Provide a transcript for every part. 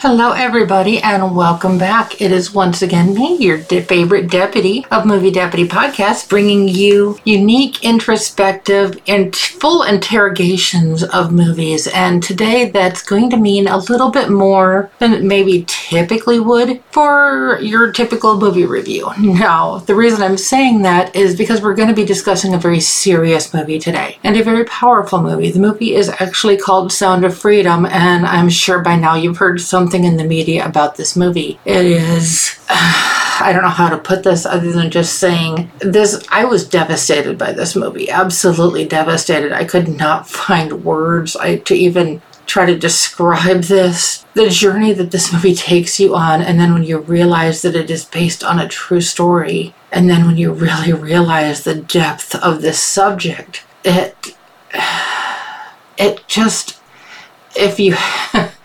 Hello, everybody, and welcome back. It is once again me, your de- favorite deputy of Movie Deputy Podcast, bringing you unique, introspective, and full interrogations of movies. And today, that's going to mean a little bit more than maybe typically would for your typical movie review. Now, the reason I'm saying that is because we're going to be discussing a very serious movie today and a very powerful movie. The movie is actually called Sound of Freedom, and I'm sure by now you've heard some something in the media about this movie. It is. I don't know how to put this other than just saying this. I was devastated by this movie. Absolutely devastated. I could not find words I, to even try to describe this. The journey that this movie takes you on, and then when you realize that it is based on a true story, and then when you really realize the depth of this subject, it. It just. If you.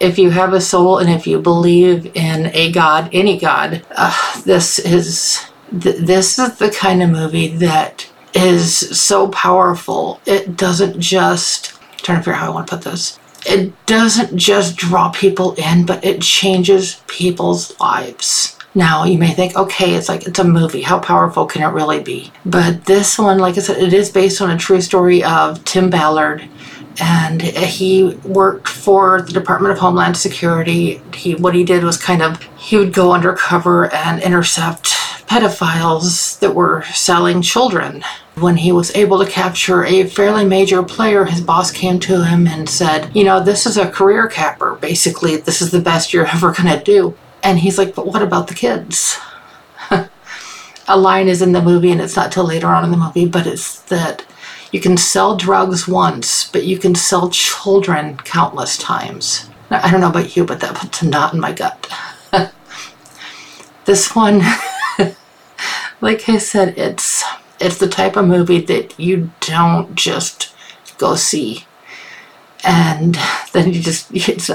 if you have a soul and if you believe in a God, any God, uh, this is th- this is the kind of movie that is so powerful. It doesn't just I'm trying to figure out how I want to put this. It doesn't just draw people in, but it changes people's lives. Now, you may think, okay, it's like it's a movie. How powerful can it really be? But this one, like I said, it is based on a true story of Tim Ballard and uh, he worked for the Department of Homeland Security. He what he did was kind of he would go undercover and intercept pedophiles that were selling children. When he was able to capture a fairly major player, his boss came to him and said, "You know, this is a career capper. Basically, this is the best you're ever going to do." And he's like, "But what about the kids?" a line is in the movie, and it's not till later on in the movie, but it's that you can sell drugs once, but you can sell children countless times. I don't know about you, but that puts a knot in my gut. this one, like I said, it's it's the type of movie that you don't just go see, and then you just it's,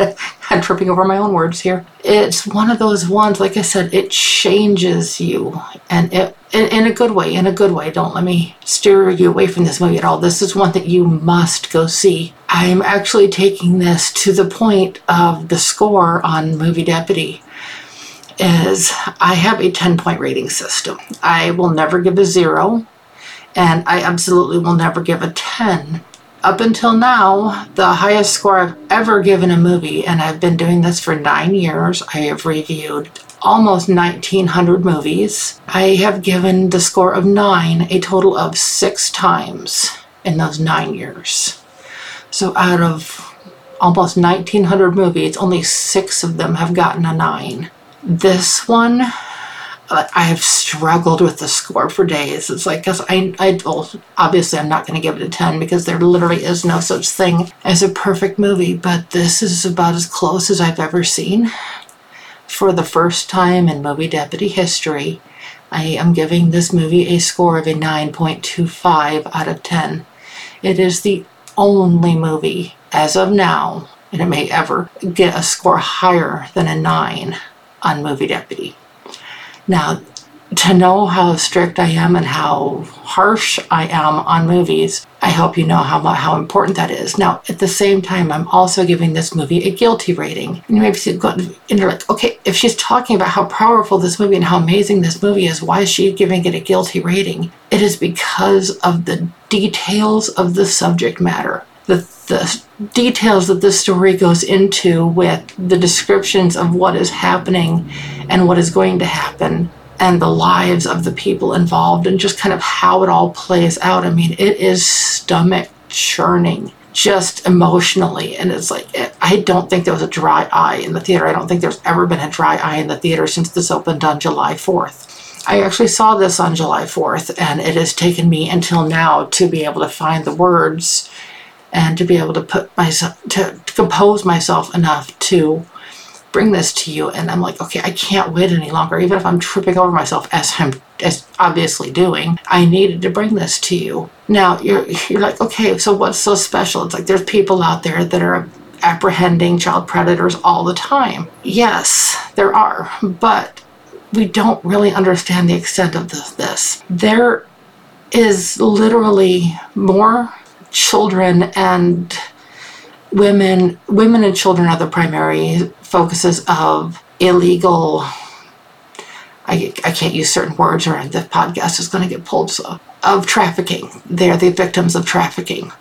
I'm tripping over my own words here. It's one of those ones, like I said, it changes you, and it in, in, a good way. In a good way. Don't let me steer you away from this movie at all. This is one that you must go see. I'm actually taking this to the point of the score on Movie Deputy. Is I have a 10 point rating system. I will never give a zero, and I absolutely will never give a 10 up until now, the highest score I've ever given a movie, and I've been doing this for nine years, I have reviewed almost 1900 movies. I have given the score of nine a total of six times in those nine years. So out of almost 1900 movies, only six of them have gotten a nine. This one, I have struggled with the score for days. It's like, because I, I, well, obviously I'm not going to give it a 10 because there literally is no such thing as a perfect movie, but this is about as close as I've ever seen. For the first time in movie deputy history, I am giving this movie a score of a 9.25 out of 10. It is the only movie, as of now, and it may ever get a score higher than a 9 on Movie Deputy. Now, to know how strict I am and how harsh I am on movies, I hope you know how how important that is. Now, at the same time, I'm also giving this movie a guilty rating. And maybe you going, and you're like, okay, if she's talking about how powerful this movie and how amazing this movie is, why is she giving it a guilty rating? It is because of the details of the subject matter. The, the details that the story goes into with the descriptions of what is happening and what is going to happen and the lives of the people involved and just kind of how it all plays out. I mean, it is stomach churning just emotionally. And it's like, I don't think there was a dry eye in the theater. I don't think there's ever been a dry eye in the theater since this opened on July 4th. I actually saw this on July 4th, and it has taken me until now to be able to find the words and to be able to put myself, to, to compose myself enough to bring this to you. And i'm like okay i can't wait any longer. Even if i'm tripping over myself as i'm as obviously doing i needed to bring this to you. Now you're you're like okay so what's so special? It's like there's people out there that are apprehending child predators all the time. Yes there are but we don't really understand the extent of this, this. there is literally more children and women women and children are the primary focuses of illegal I, I can't use certain words or the podcast is going to get pulled so of trafficking. They're the victims of trafficking.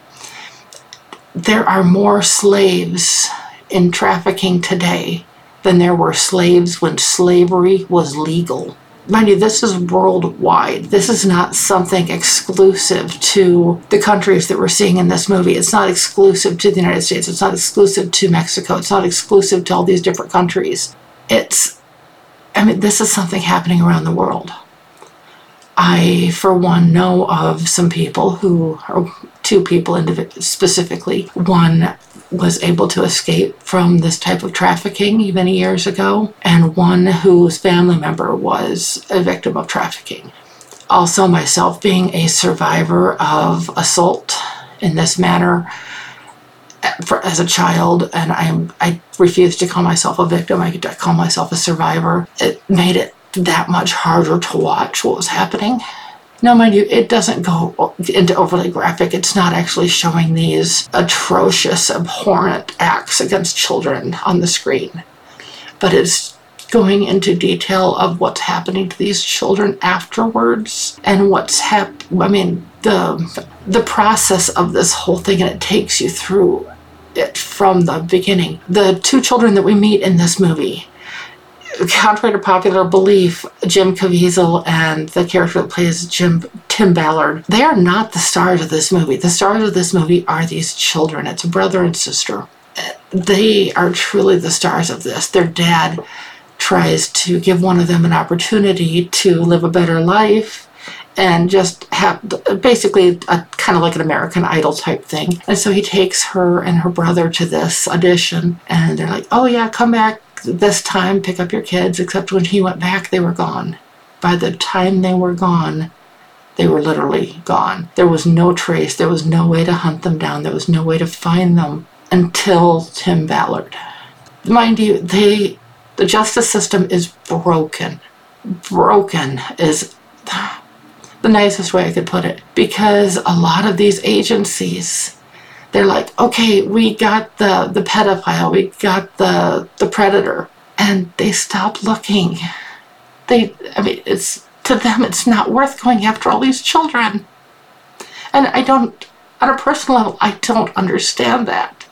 There are more slaves in trafficking today than there were slaves when slavery was legal mind you, this is worldwide. This is not something exclusive to the countries that we're seeing in this movie. It's not exclusive to the United States. It's not exclusive to Mexico. It's not exclusive to all these different countries. It's, I mean, this is something happening around the world. I, for one, know of some people who, or two people specifically. One was able to escape from this type of trafficking many years ago, and one whose family member was a victim of trafficking. Also, myself being a survivor of assault in this manner eh, for, as a child, and I I refuse to call myself a victim. I call myself a survivor. It made it that much harder to watch what was happening no, mind you, it doesn't go into overly graphic. It's not actually showing these atrocious, abhorrent acts against children on the screen, but it's going into detail of what's happening to these children afterwards and what's hap- I mean, the the process of this whole thing, and it takes you through it from the beginning. The two children that we meet in this movie contrary to popular belief, Jim Caviezel and the character that plays Jim Tim Ballard, they are not the stars of this movie. The stars of this movie are these children. It's a brother and sister. They are truly the stars of this. Their dad tries to give one of them an opportunity to live a better life and just have basically a kind of like an American Idol type thing. And so he takes her and her brother to this audition, and they're like, "Oh yeah, come back this time, pick up your kids, except when he went back, they were gone. By the time they were gone, they were literally gone. There was no trace, there was no way to hunt them down, there was no way to find them until Tim Ballard. Mind you, they the justice system is broken. Broken is the nicest way I could put it. Because a lot of these agencies they're like, okay, we got the the pedophile, we got the the predator, and they stop looking. They, I mean, it's to them, it's not worth going after all these children. And I don't, on a personal level, I don't understand that.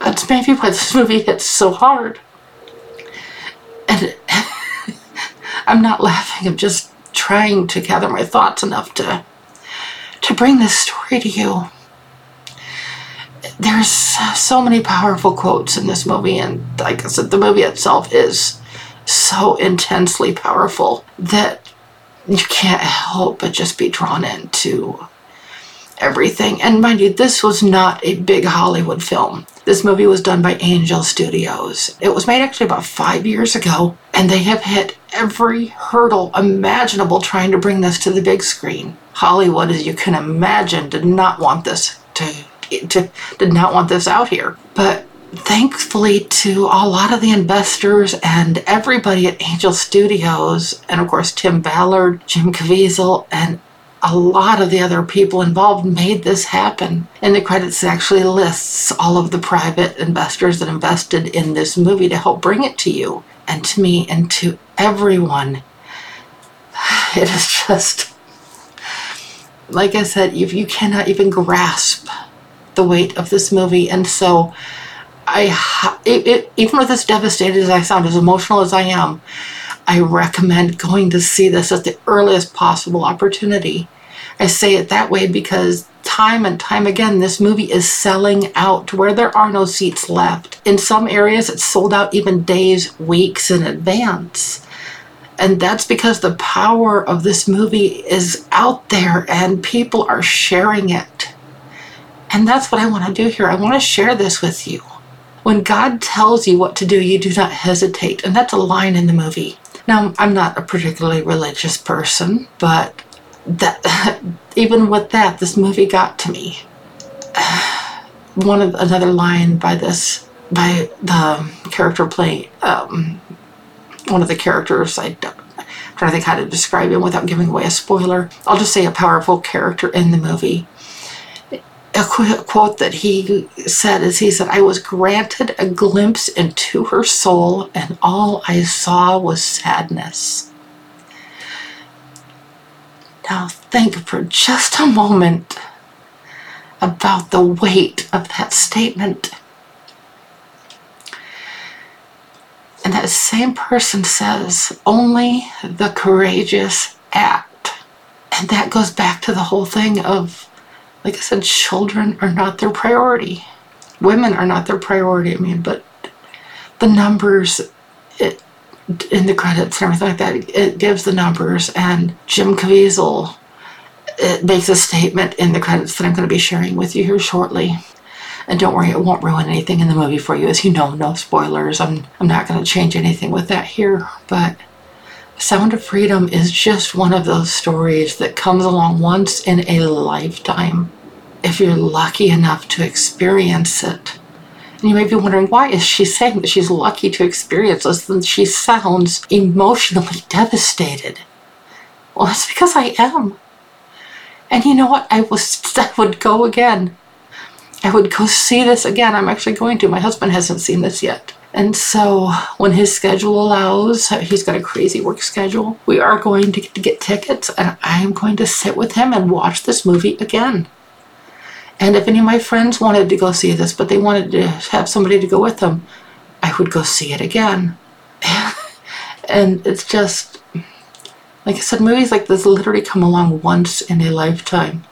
That's maybe why this movie hits so hard. And I'm not laughing, I'm just trying to gather my thoughts enough to to bring this story to you there's so many powerful quotes in this movie, and like I said, the movie itself is so intensely powerful that you can't help but just be drawn into everything. And mind you, this was not a big Hollywood film. This movie was done by Angel Studios. It was made actually about five years ago, and they have hit every hurdle imaginable trying to bring this to the big screen. Hollywood, as you can imagine, did not want this to to, did not want this out here. But thankfully to a lot of the investors and everybody at Angel Studios, and of course Tim Ballard, Jim Caviezel, and a lot of the other people involved made this happen. And the credits actually lists all of the private investors that invested in this movie to help bring it to you and to me and to everyone. It is just, like I said, if you cannot even grasp the weight of this movie. And so, I it, it, even with as devastated as I sound, as emotional as I am, I recommend going to see this at the earliest possible opportunity. I say it that way because time and time again, this movie is selling out to where there are no seats left. In some areas, it's sold out even days, weeks in advance. And that's because the power of this movie is out there and people are sharing it. And that's what I want to do here. I want to share this with you. When God tells you what to do, you do not hesitate. And that's a line in the movie. Now, I'm not a particularly religious person, but that even with that, this movie got to me. One of another line by this by the character playing um, one of the characters. I don't, I'm trying to think how to describe him without giving away a spoiler. I'll just say a powerful character in the movie a quote that he said is he said, I was granted a glimpse into her soul, and all I saw was sadness. Now, think for just a moment about the weight of that statement. And that same person says, only the courageous act. And that goes back to the whole thing of, like I said, children are not their priority. Women are not their priority. I mean, but the numbers it, in the credits and everything like that, it gives the numbers. And Jim Caviezel it makes a statement in the credits that I'm going to be sharing with you here shortly. And don't worry, it won't ruin anything in the movie for you. As you know, no spoilers. I'm, I'm not going to change anything with that here. But Sound of Freedom is just one of those stories that comes along once in a lifetime. If you're lucky enough to experience it. And you may be wondering, why is she saying that she's lucky to experience this? And she sounds emotionally devastated. Well, that's because I am. And you know what? I was I would go again. I would go see this again. I'm actually going to. My husband hasn't seen this yet. And so when his schedule allows, he's got a crazy work schedule. We are going to get, tickets and I am going to sit with him and watch this movie again. And if any of my friends wanted to go see this, but they wanted to have somebody to go with them, I would go see it again. and it's just like I said, movies like this literally come along once in a lifetime.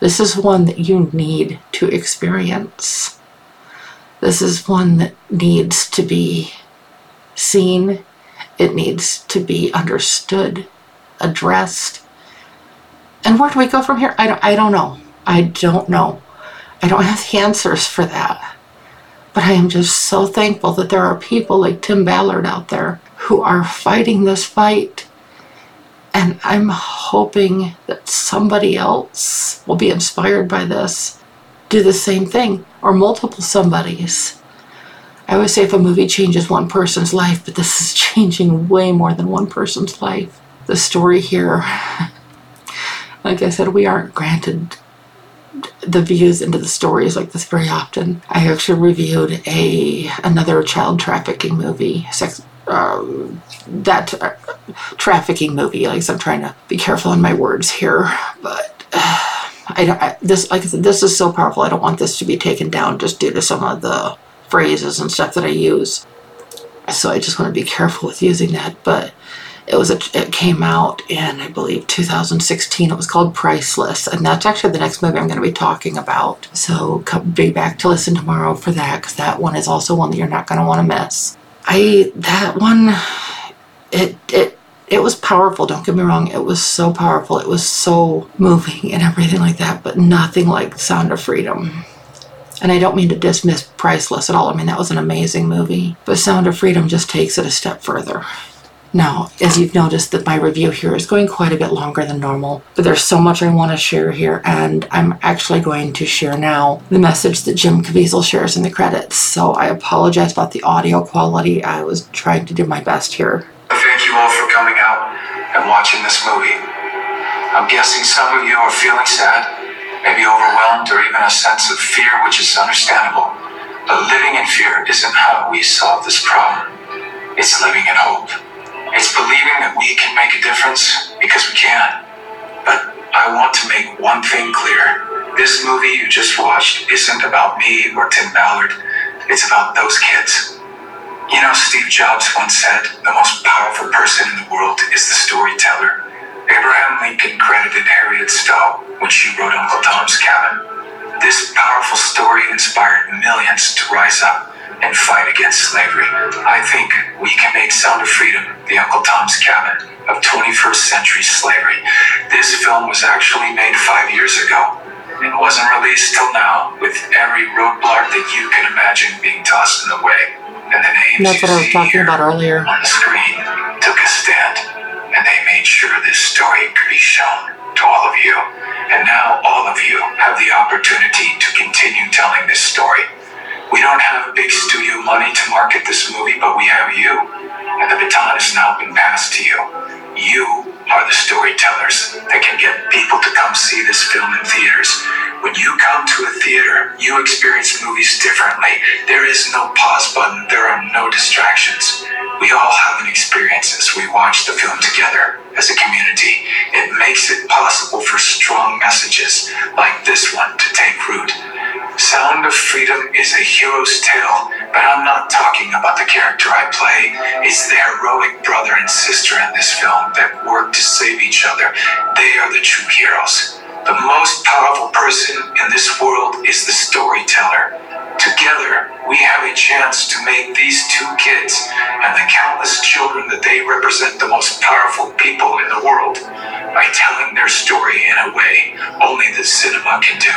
This is one that you need to experience. This is one that needs to be seen, it needs to be understood, addressed. And where do we go from here? I don't, I don't know. I don't know. I don't have the answers for that. But I am just so thankful that there are people like Tim Ballard out there who are fighting this fight and I'm hoping that somebody else will be inspired by this, do the same thing, or multiple somebodies. I always say if a movie changes one person's life, but this is changing way more than one person's life. The story here, like I said, we aren't granted the views into the stories like this very often. I actually reviewed a another child trafficking movie, sex um, that uh, trafficking movie. Like I'm trying to be careful in my words here, but uh, I, I, this like this is so powerful. I don't want this to be taken down just due to some of the phrases and stuff that I use. So I just want to be careful with using that. But it was a, it came out in I believe 2016. It was called Priceless, and that's actually the next movie I'm going to be talking about. So come be back to listen tomorrow for that because that one is also one that you're not going to want to miss. I that one it it it was powerful, don't get me wrong. It was so powerful. It was so moving and everything like that, but nothing like Sound of Freedom. And I don't mean to dismiss Priceless at all. I mean, that was an amazing movie. But Sound of Freedom just takes it a step further. Now, as you've noticed that my review here is going quite a bit longer than normal, but there's so much I want to share here, and I'm actually going to share now the message that Jim Caviezel shares in the credits. So I apologize about the audio quality. I was trying to do my best here. Thank you all for coming out and watching this movie. I'm guessing some of you are feeling sad, maybe overwhelmed, or even a sense of fear, which is understandable. But living in fear isn't how we solve this problem. It's living in hope. It's believing that we can make a difference because we can. But I want to make one thing clear. This movie you just watched isn't about me or Tim Ballard. It's about those kids. You know, Steve Jobs once said, the most powerful person in the world is the storyteller. Abraham Lincoln credited Harriet Stowe when she wrote Uncle Tom's Cabin. This powerful story inspired millions to rise up and fight against slavery. I think we can make Sound of Freedom the Uncle Tom's Cabin of 21st century slavery. This film was actually made five years ago and wasn't released till now, with every roadblock that you can imagine being tossed in the way. And That's what I was talking about earlier. on screen took a stand, and they made sure this story could be shown to all of you. And now all of you have the opportunity to continue telling this story. We don't have big studio money to market this movie, but we have you. And the baton has now been passed to you. You are the storytellers that can get people to come see this film in theaters When you come to a theater, you experience movies differently. There is no pause button, there are no distractions. We all have an experience as we watch the film together as a community. It makes it possible for strong messages like this one to take root. Sound of Freedom is a hero's tale, but I'm not talking about the character I play. It's the heroic brother and sister in this film that work to save each other. They are the true heroes. The most powerful person in this world is the storyteller. Together, we have a chance to make these two kids and the countless children that they represent the most powerful people in the world by telling their story in a way only the cinema can do.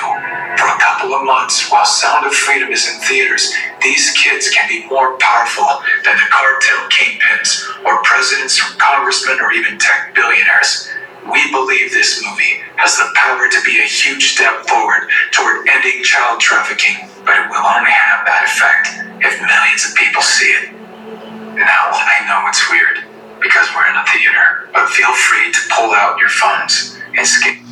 For a couple of months, while Sound of Freedom is in theaters, these kids can be more powerful than the cartel kingpins or presidents or congressmen or even tech billionaires. We believe this movie has the power to be a huge step forward toward ending child trafficking, but it will only have that effect if millions of people see it. Now, I know it's weird because we're in a theater, but feel free to pull out your phones and scan.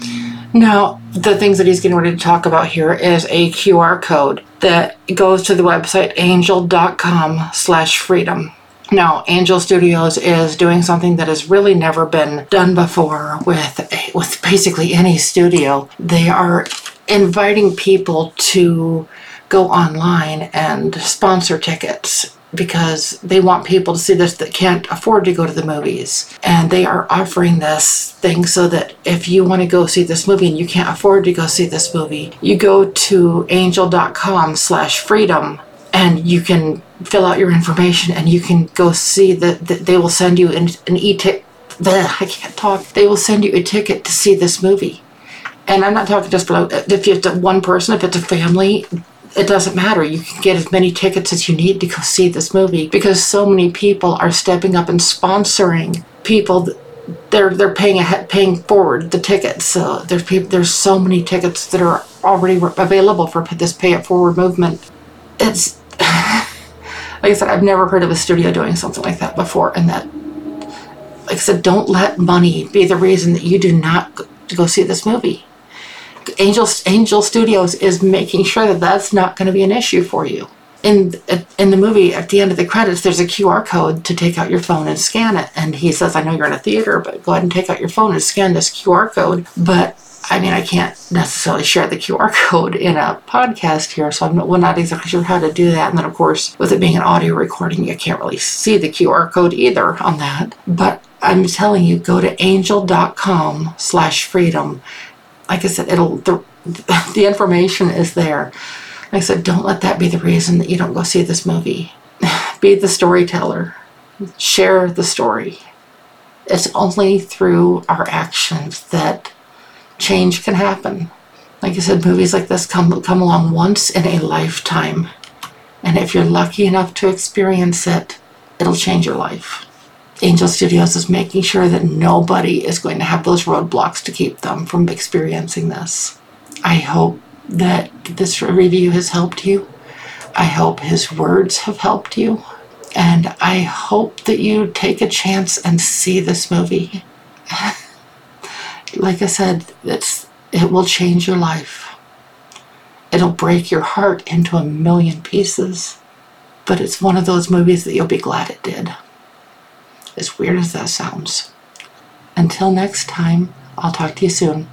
Now, the things that he's getting ready to talk about here is a QR code that goes to the website angel.com slash freedom. Now, Angel Studios is doing something that has really never been done before with with basically any studio. They are inviting people to go online and sponsor tickets because they want people to see this that can't afford to go to the movies. And they are offering this thing so that if you want to go see this movie and you can't afford to go see this movie, you go to angel.com slash freedom and you can fill out your information and you can go see that the, they will send you an, an e-ticket. I can't talk. They will send you a ticket to see this movie. And I'm not talking just for if it's one person, if it's a family, it doesn't matter. You can get as many tickets as you need to go see this movie because so many people are stepping up and sponsoring people. They're they're paying ahead, paying forward the tickets. So there's people, there's so many tickets that are already available for this pay it forward movement. It's like I said, I've never heard of a studio doing something like that before, and that, like I said, don't let money be the reason that you do not go see this movie. Angel Angel Studios is making sure that that's not going to be an issue for you. In in the movie, at the end of the credits, there's a QR code to take out your phone and scan it. And he says, "I know you're in a theater, but go ahead and take out your phone and scan this QR code." But I mean, I can't necessarily share the QR code in a podcast here, so I'm not, well, not exactly sure how to do that. And then, of course, with it being an audio recording, you can't really see the QR code either on that. But I'm telling you, go to angel.com slash freedom like I said, it'll the, the information is there. Like I said, don't let that be the reason that you don't go see this movie. Be the storyteller. Share the story. It's only through our actions that change can happen. Like I said, movies like this come come along once in a lifetime. And if you're lucky enough to experience it, it'll change your life. Angel Studios is making sure that nobody is going to have those roadblocks to keep them from experiencing this. I hope that this review has helped you. I hope his words have helped you. And I hope that you take a chance and see this movie. like I said, it's it will change your life. It'll break your heart into a million pieces. But it's one of those movies that you'll be glad it did as weird as that sounds. Until next time, I'll talk to you soon.